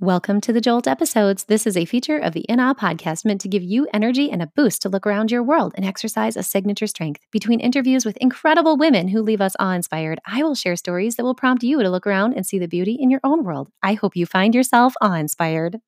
Welcome to the Jolt episodes. This is a feature of the In Awe podcast meant to give you energy and a boost to look around your world and exercise a signature strength. Between interviews with incredible women who leave us awe inspired, I will share stories that will prompt you to look around and see the beauty in your own world. I hope you find yourself awe inspired.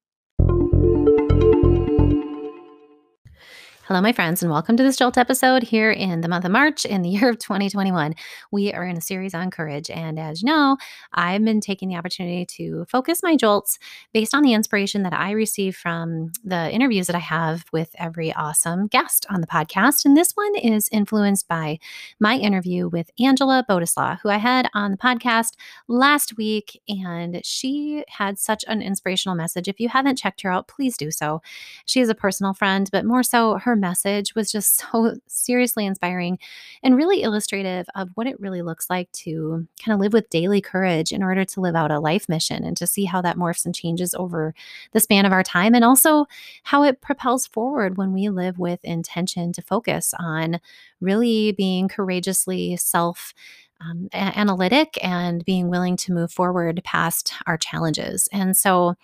Hello, my friends, and welcome to this Jolt episode here in the month of March in the year of 2021. We are in a series on courage. And as you know, I've been taking the opportunity to focus my Jolts based on the inspiration that I receive from the interviews that I have with every awesome guest on the podcast. And this one is influenced by my interview with Angela Bodislaw, who I had on the podcast last week. And she had such an inspirational message. If you haven't checked her out, please do so. She is a personal friend, but more so, her message was just so seriously inspiring and really illustrative of what it really looks like to kind of live with daily courage in order to live out a life mission and to see how that morphs and changes over the span of our time and also how it propels forward when we live with intention to focus on really being courageously self um, analytic and being willing to move forward past our challenges. And so,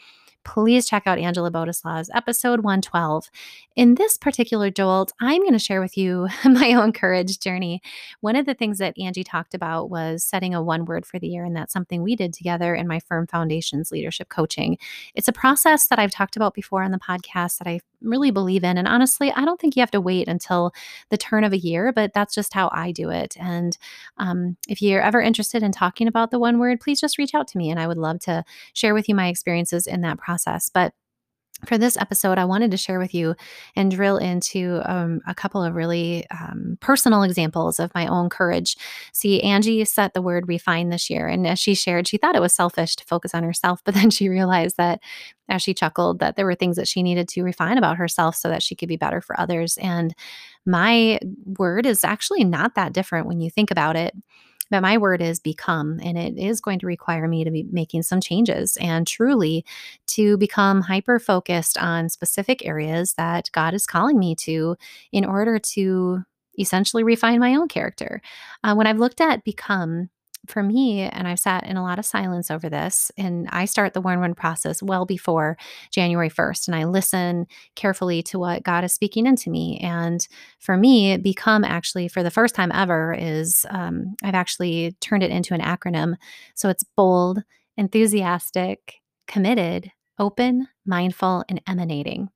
please check out Angela Bodeslaw's episode 112. In this particular jolt, I'm going to share with you my own courage journey. One of the things that Angie talked about was setting a one word for the year, and that's something we did together in my Firm Foundations leadership coaching. It's a process that I've talked about before on the podcast that I really believe in. And honestly, I don't think you have to wait until the turn of a year, but that's just how I do it. And um, if you're ever interested in talking about the one word, please just reach out to me, and I would love to share with you my experiences in that process. But for this episode, I wanted to share with you and drill into um, a couple of really um, personal examples of my own courage. See, Angie set the word refine this year. And as she shared, she thought it was selfish to focus on herself. But then she realized that as she chuckled, that there were things that she needed to refine about herself so that she could be better for others. And my word is actually not that different when you think about it. But my word is become, and it is going to require me to be making some changes and truly to become hyper focused on specific areas that God is calling me to in order to essentially refine my own character. Uh, when I've looked at become, for me, and I've sat in a lot of silence over this, and I start the one one process well before January 1st, and I listen carefully to what God is speaking into me. And for me, become actually for the first time ever is um, I've actually turned it into an acronym. So it's bold, enthusiastic, committed, open, mindful, and emanating.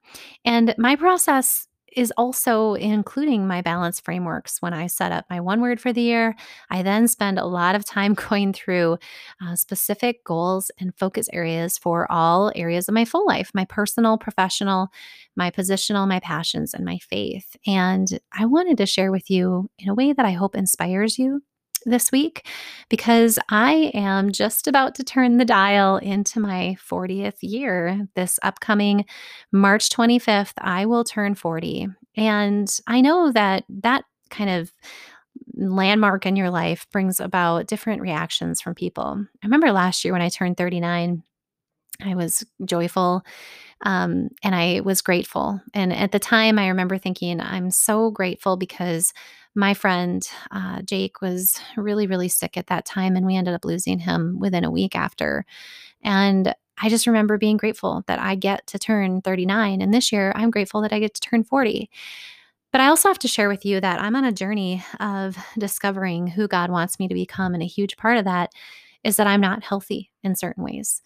And my process is also including my balance frameworks when I set up my one word for the year. I then spend a lot of time going through uh, specific goals and focus areas for all areas of my full life my personal, professional, my positional, my passions, and my faith. And I wanted to share with you in a way that I hope inspires you this week because I am just about to turn the dial into my 40th year. This upcoming March 25th, I will turn 40. And I know that that kind of landmark in your life brings about different reactions from people. I remember last year when I turned 39, I was joyful um, and I was grateful. And at the time, I remember thinking, I'm so grateful because my friend uh, Jake was really, really sick at that time, and we ended up losing him within a week after. And I just remember being grateful that I get to turn 39. And this year, I'm grateful that I get to turn 40. But I also have to share with you that I'm on a journey of discovering who God wants me to become. And a huge part of that is that I'm not healthy in certain ways.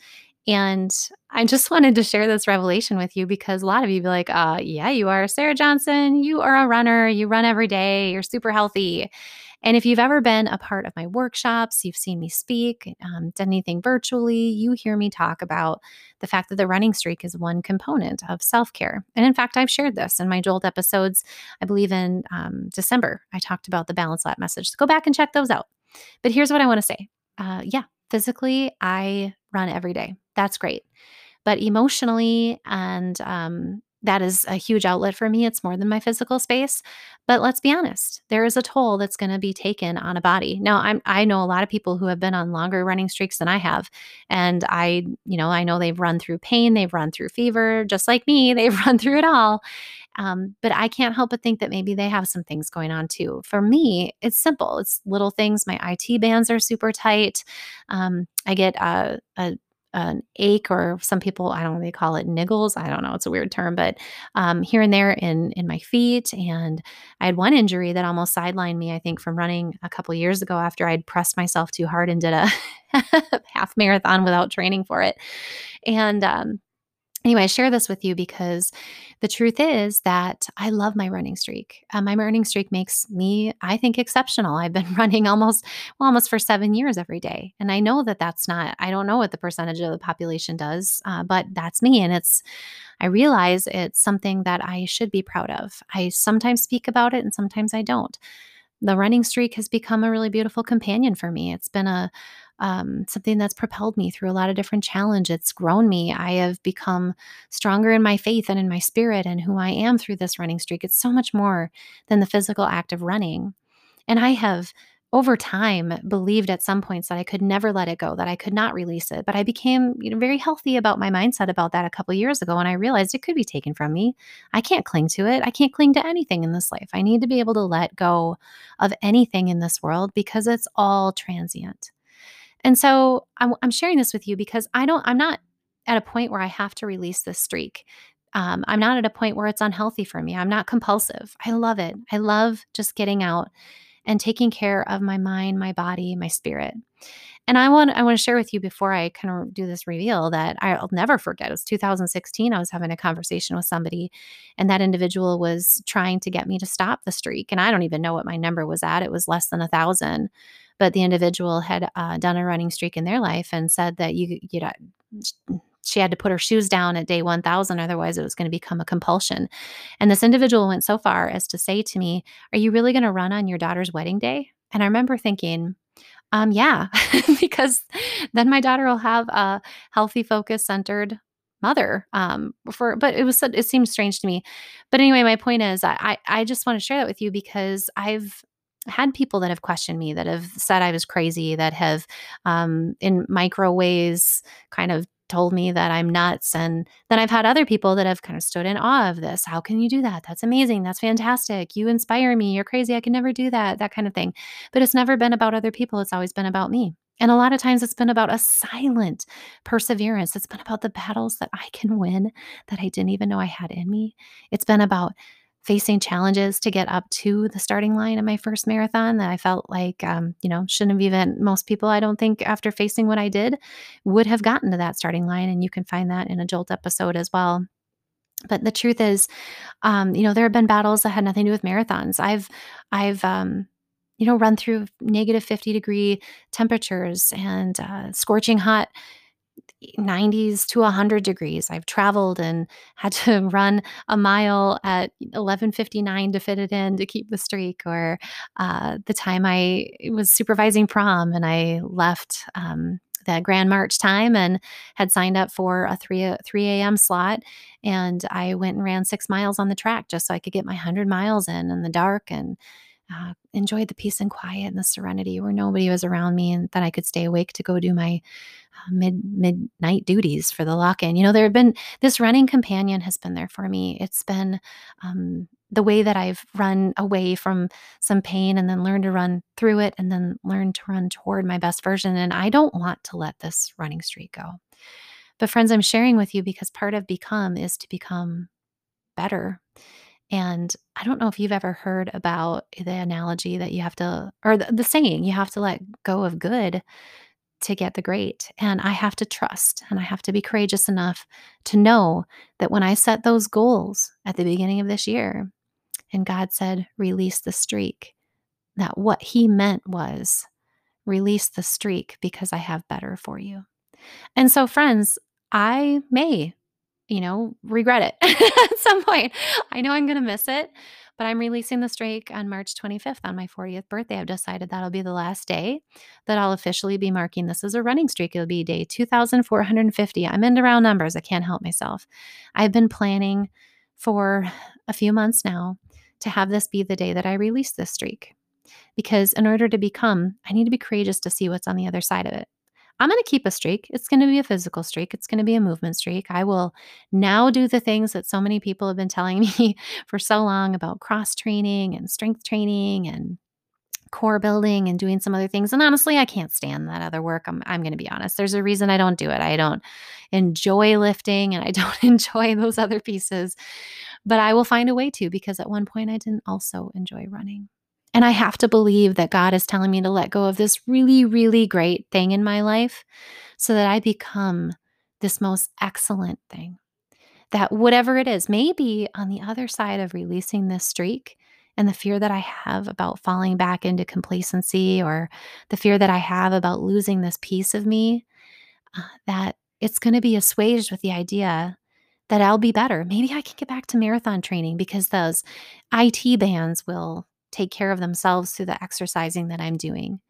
And I just wanted to share this revelation with you because a lot of you be like, uh, yeah, you are Sarah Johnson. You are a runner. You run every day. You're super healthy. And if you've ever been a part of my workshops, you've seen me speak, um, done anything virtually, you hear me talk about the fact that the running streak is one component of self care. And in fact, I've shared this in my Jolt episodes. I believe in um, December, I talked about the balance lap message. So go back and check those out. But here's what I want to say uh, yeah, physically, I run every day that's great. But emotionally, and um, that is a huge outlet for me. It's more than my physical space. But let's be honest, there is a toll that's going to be taken on a body. Now, I'm I know a lot of people who have been on longer running streaks than I have, and I, you know, I know they've run through pain, they've run through fever, just like me. They've run through it all. Um, but I can't help but think that maybe they have some things going on too. For me, it's simple. It's little things. My IT bands are super tight. Um, I get a, a an ache or some people I don't know they call it niggles I don't know it's a weird term but um, here and there in in my feet and I had one injury that almost sidelined me I think from running a couple years ago after I'd pressed myself too hard and did a half marathon without training for it. And um, Anyway, I share this with you because the truth is that I love my running streak. Uh, my running streak makes me, I think, exceptional. I've been running almost, well, almost for seven years every day, and I know that that's not. I don't know what the percentage of the population does, uh, but that's me, and it's. I realize it's something that I should be proud of. I sometimes speak about it, and sometimes I don't. The running streak has become a really beautiful companion for me. It's been a um, something that's propelled me through a lot of different challenges. It's grown me. I have become stronger in my faith and in my spirit and who I am through this running streak. It's so much more than the physical act of running. And I have over time believed at some points that I could never let it go, that I could not release it. But I became you know, very healthy about my mindset about that a couple years ago. And I realized it could be taken from me. I can't cling to it. I can't cling to anything in this life. I need to be able to let go of anything in this world because it's all transient. And so I'm, I'm sharing this with you because I don't, I'm not at a point where I have to release this streak. Um, I'm not at a point where it's unhealthy for me. I'm not compulsive. I love it. I love just getting out and taking care of my mind, my body, my spirit. And I want I want to share with you before I kind of do this reveal that I'll never forget. It was 2016. I was having a conversation with somebody, and that individual was trying to get me to stop the streak. And I don't even know what my number was at. It was less than a thousand but the individual had uh, done a running streak in their life and said that you you know she had to put her shoes down at day 1000 otherwise it was going to become a compulsion. And this individual went so far as to say to me are you really going to run on your daughter's wedding day? And i remember thinking um yeah because then my daughter will have a healthy focus centered mother um for but it was it seemed strange to me. But anyway my point is i i just want to share that with you because i've had people that have questioned me that have said I was crazy, that have um, in micro ways kind of told me that I'm nuts. And then I've had other people that have kind of stood in awe of this. How can you do that? That's amazing. That's fantastic. You inspire me. You're crazy. I can never do that, that kind of thing. But it's never been about other people. It's always been about me. And a lot of times it's been about a silent perseverance. It's been about the battles that I can win that I didn't even know I had in me. It's been about facing challenges to get up to the starting line of my first marathon that I felt like, um, you know, shouldn't have even, most people, I don't think, after facing what I did, would have gotten to that starting line. And you can find that in a Jolt episode as well. But the truth is, um, you know, there have been battles that had nothing to do with marathons. I've, I've, um, you know, run through negative 50 degree temperatures and uh, scorching hot 90s to 100 degrees. I've traveled and had to run a mile at 11:59 to fit it in to keep the streak. Or uh, the time I was supervising prom and I left um, the Grand March time and had signed up for a 3 3 a.m. slot, and I went and ran six miles on the track just so I could get my 100 miles in in the dark and. Uh, enjoyed the peace and quiet and the serenity where nobody was around me and that I could stay awake to go do my mid midnight duties for the lock-in. You know, there have been this running companion has been there for me. It's been um, the way that I've run away from some pain and then learned to run through it and then learn to run toward my best version. And I don't want to let this running streak go. But friends, I'm sharing with you because part of become is to become better. And I don't know if you've ever heard about the analogy that you have to, or the, the saying, you have to let go of good to get the great. And I have to trust and I have to be courageous enough to know that when I set those goals at the beginning of this year, and God said, release the streak, that what He meant was release the streak because I have better for you. And so, friends, I may, you know, regret it at some point. I know I'm going to miss it. But I'm releasing the streak on March 25th on my 40th birthday. I've decided that'll be the last day that I'll officially be marking this as a running streak. It'll be day 2450. I'm into round numbers. I can't help myself. I've been planning for a few months now to have this be the day that I release this streak. Because in order to become, I need to be courageous to see what's on the other side of it. I'm going to keep a streak. It's going to be a physical streak. It's going to be a movement streak. I will now do the things that so many people have been telling me for so long about cross training and strength training and core building and doing some other things. And honestly, I can't stand that other work. I'm, I'm going to be honest. There's a reason I don't do it. I don't enjoy lifting and I don't enjoy those other pieces, but I will find a way to because at one point I didn't also enjoy running. And I have to believe that God is telling me to let go of this really, really great thing in my life so that I become this most excellent thing. That whatever it is, maybe on the other side of releasing this streak and the fear that I have about falling back into complacency or the fear that I have about losing this piece of me, uh, that it's going to be assuaged with the idea that I'll be better. Maybe I can get back to marathon training because those IT bands will take care of themselves through the exercising that I'm doing.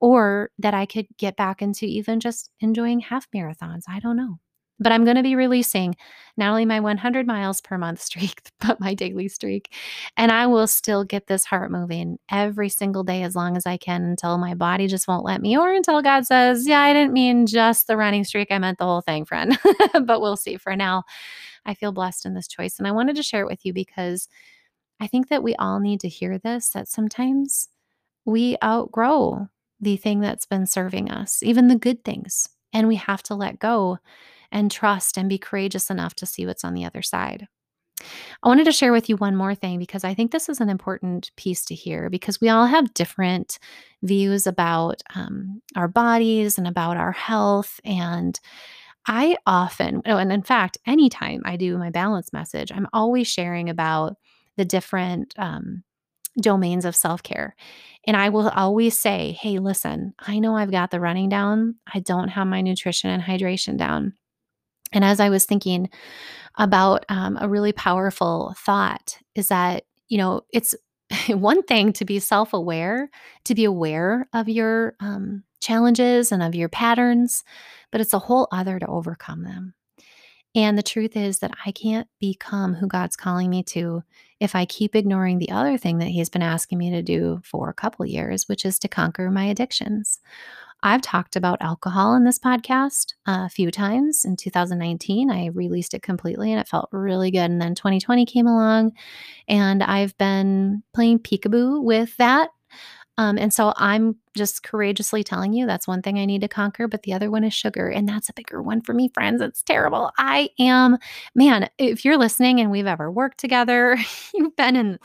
Or that I could get back into even just enjoying half marathons. I don't know. But I'm going to be releasing not only my 100 miles per month streak, but my daily streak. And I will still get this heart moving every single day as long as I can until my body just won't let me, or until God says, Yeah, I didn't mean just the running streak. I meant the whole thing, friend. but we'll see. For now, I feel blessed in this choice. And I wanted to share it with you because I think that we all need to hear this that sometimes we outgrow the thing that's been serving us, even the good things. And we have to let go and trust and be courageous enough to see what's on the other side. I wanted to share with you one more thing because I think this is an important piece to hear because we all have different views about um, our bodies and about our health. And I often, oh, and in fact, anytime I do my balance message, I'm always sharing about the different um, domains of self care. And I will always say, hey, listen, I know I've got the running down. I don't have my nutrition and hydration down. And as I was thinking about um, a really powerful thought, is that, you know, it's one thing to be self aware, to be aware of your um, challenges and of your patterns, but it's a whole other to overcome them. And the truth is that I can't become who God's calling me to if I keep ignoring the other thing that He's been asking me to do for a couple years, which is to conquer my addictions. I've talked about alcohol in this podcast uh, a few times. In 2019, I released it completely and it felt really good. And then 2020 came along, and I've been playing peekaboo with that um, and so I'm just courageously telling you that's one thing I need to conquer, but the other one is sugar. And that's a bigger one for me, friends. It's terrible. I am, man, if you're listening and we've ever worked together, you've been in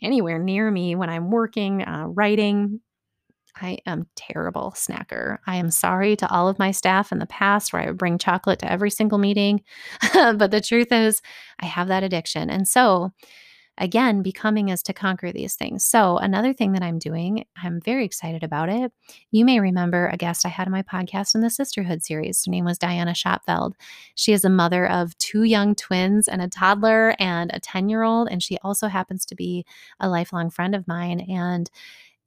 anywhere near me when I'm working, uh, writing. I am terrible snacker. I am sorry to all of my staff in the past where I would bring chocolate to every single meeting. but the truth is, I have that addiction. And so, again, becoming is to conquer these things. So, another thing that I'm doing, I'm very excited about it. You may remember a guest I had on my podcast in the Sisterhood series. Her name was Diana Schopfeld. She is a mother of two young twins and a toddler and a 10 year old. And she also happens to be a lifelong friend of mine. And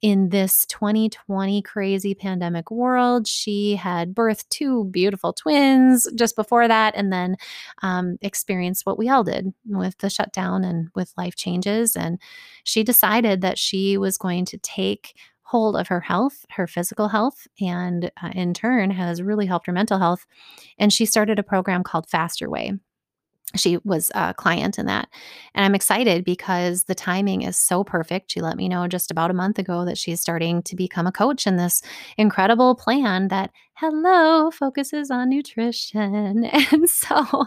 in this 2020 crazy pandemic world. She had birthed two beautiful twins just before that, and then um, experienced what we all did with the shutdown and with life changes. And she decided that she was going to take hold of her health, her physical health, and uh, in turn has really helped her mental health. And she started a program called Faster Way she was a client in that. And I'm excited because the timing is so perfect. She let me know just about a month ago that she's starting to become a coach in this incredible plan that, hello, focuses on nutrition. And so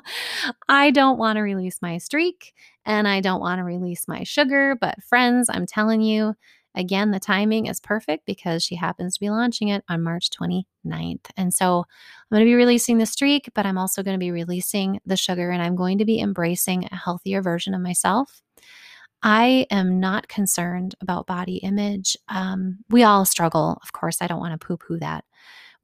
I don't want to release my streak and I don't want to release my sugar. But friends, I'm telling you, Again, the timing is perfect because she happens to be launching it on March 29th. And so I'm going to be releasing the streak, but I'm also going to be releasing the sugar and I'm going to be embracing a healthier version of myself. I am not concerned about body image. Um, we all struggle. Of course, I don't want to poo poo that.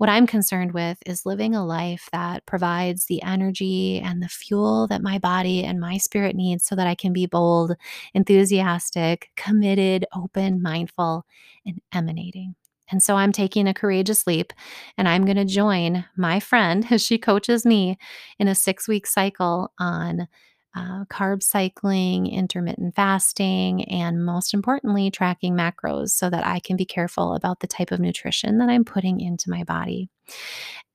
What I'm concerned with is living a life that provides the energy and the fuel that my body and my spirit needs so that I can be bold, enthusiastic, committed, open, mindful, and emanating. And so I'm taking a courageous leap and I'm going to join my friend as she coaches me in a six week cycle on uh, carb cycling, intermittent fasting, and most importantly, tracking macros so that I can be careful about the type of nutrition that I'm putting into my body.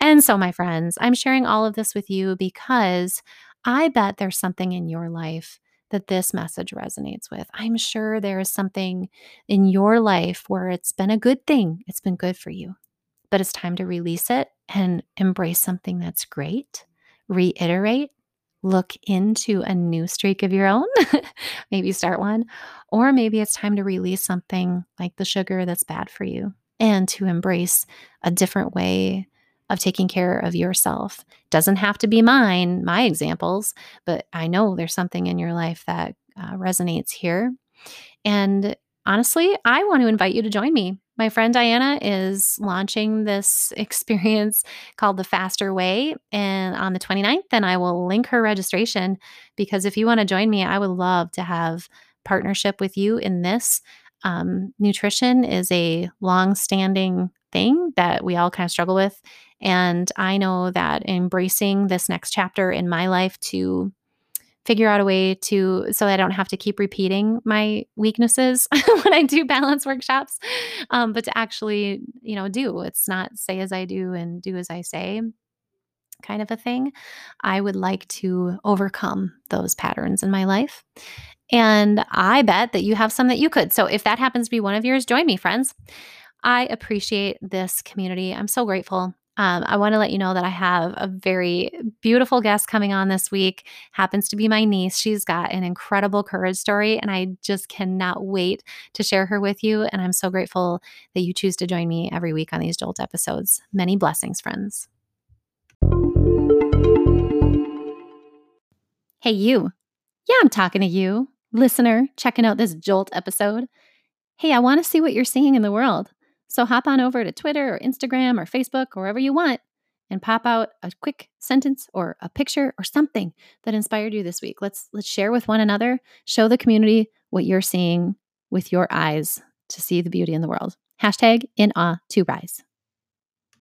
And so, my friends, I'm sharing all of this with you because I bet there's something in your life that this message resonates with. I'm sure there is something in your life where it's been a good thing, it's been good for you, but it's time to release it and embrace something that's great, reiterate, look into a new streak of your own, maybe start one, or maybe it's time to release something like the sugar that's bad for you and to embrace a different way of taking care of yourself. Doesn't have to be mine, my examples, but I know there's something in your life that uh, resonates here. And honestly, I want to invite you to join me. My friend Diana is launching this experience called The Faster Way and on the 29th and I will link her registration because if you want to join me, I would love to have partnership with you in this. Um, nutrition is a long-standing thing that we all kind of struggle with and I know that embracing this next chapter in my life to figure out a way to so I don't have to keep repeating my weaknesses when I do balance workshops, um, but to actually, you know, do. It's not say as I do and do as I say kind of a thing. I would like to overcome those patterns in my life. And I bet that you have some that you could. So if that happens to be one of yours, join me, friends. I appreciate this community. I'm so grateful um, I want to let you know that I have a very beautiful guest coming on this week. Happens to be my niece. She's got an incredible courage story, and I just cannot wait to share her with you. And I'm so grateful that you choose to join me every week on these Jolt episodes. Many blessings, friends. Hey, you. Yeah, I'm talking to you, listener, checking out this Jolt episode. Hey, I want to see what you're seeing in the world. So hop on over to Twitter or Instagram or Facebook or wherever you want and pop out a quick sentence or a picture or something that inspired you this week. Let's let's share with one another, show the community what you're seeing with your eyes to see the beauty in the world. Hashtag in awe to rise.